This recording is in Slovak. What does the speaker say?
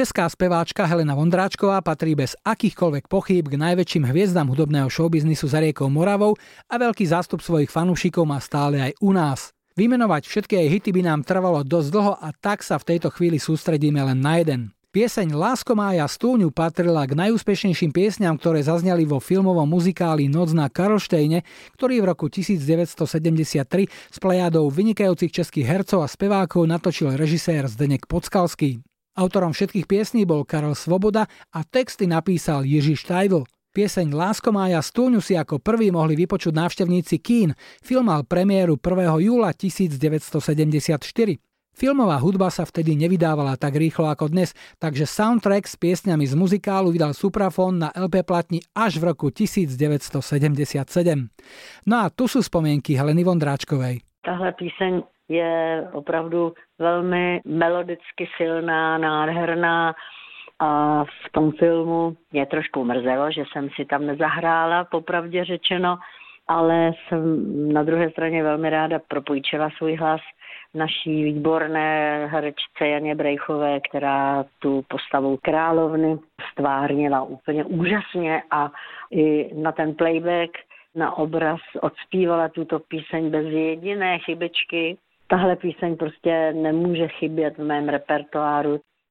Česká speváčka Helena Vondráčková patrí bez akýchkoľvek pochýb k najväčším hviezdam hudobného showbiznisu za riekou Moravou a veľký zástup svojich fanúšikov má stále aj u nás. Vymenovať všetky jej hity by nám trvalo dosť dlho a tak sa v tejto chvíli sústredíme len na jeden. Pieseň Lásko mája stúňu patrila k najúspešnejším piesňam, ktoré zazneli vo filmovom muzikáli Noc na Karlštejne, ktorý v roku 1973 s plejadou vynikajúcich českých hercov a spevákov natočil režisér Zdenek Podskalský. Autorom všetkých piesní bol Karel Svoboda a texty napísal Jiří Štajdl. Pieseň Lásko mája stúňu si ako prvý mohli vypočuť návštevníci Kín. Film mal premiéru 1. júla 1974. Filmová hudba sa vtedy nevydávala tak rýchlo ako dnes, takže soundtrack s piesňami z muzikálu vydal Suprafon na LP platni až v roku 1977. No a tu sú spomienky Heleny Vondráčkovej. Tahle píseň je opravdu velmi melodicky silná, nádherná a v tom filmu mě trošku mrzelo, že jsem si tam nezahrála, popravdě řečeno, ale jsem na druhé straně velmi ráda propůjčila svůj hlas naší výborné herečce Janě Brejchové, která tu postavu královny stvárnila úplně úžasně a i na ten playback, na obraz odspívala tuto píseň bez jediné chybičky. Tahle píseň prostě nemůže chybět v mém repertoáru.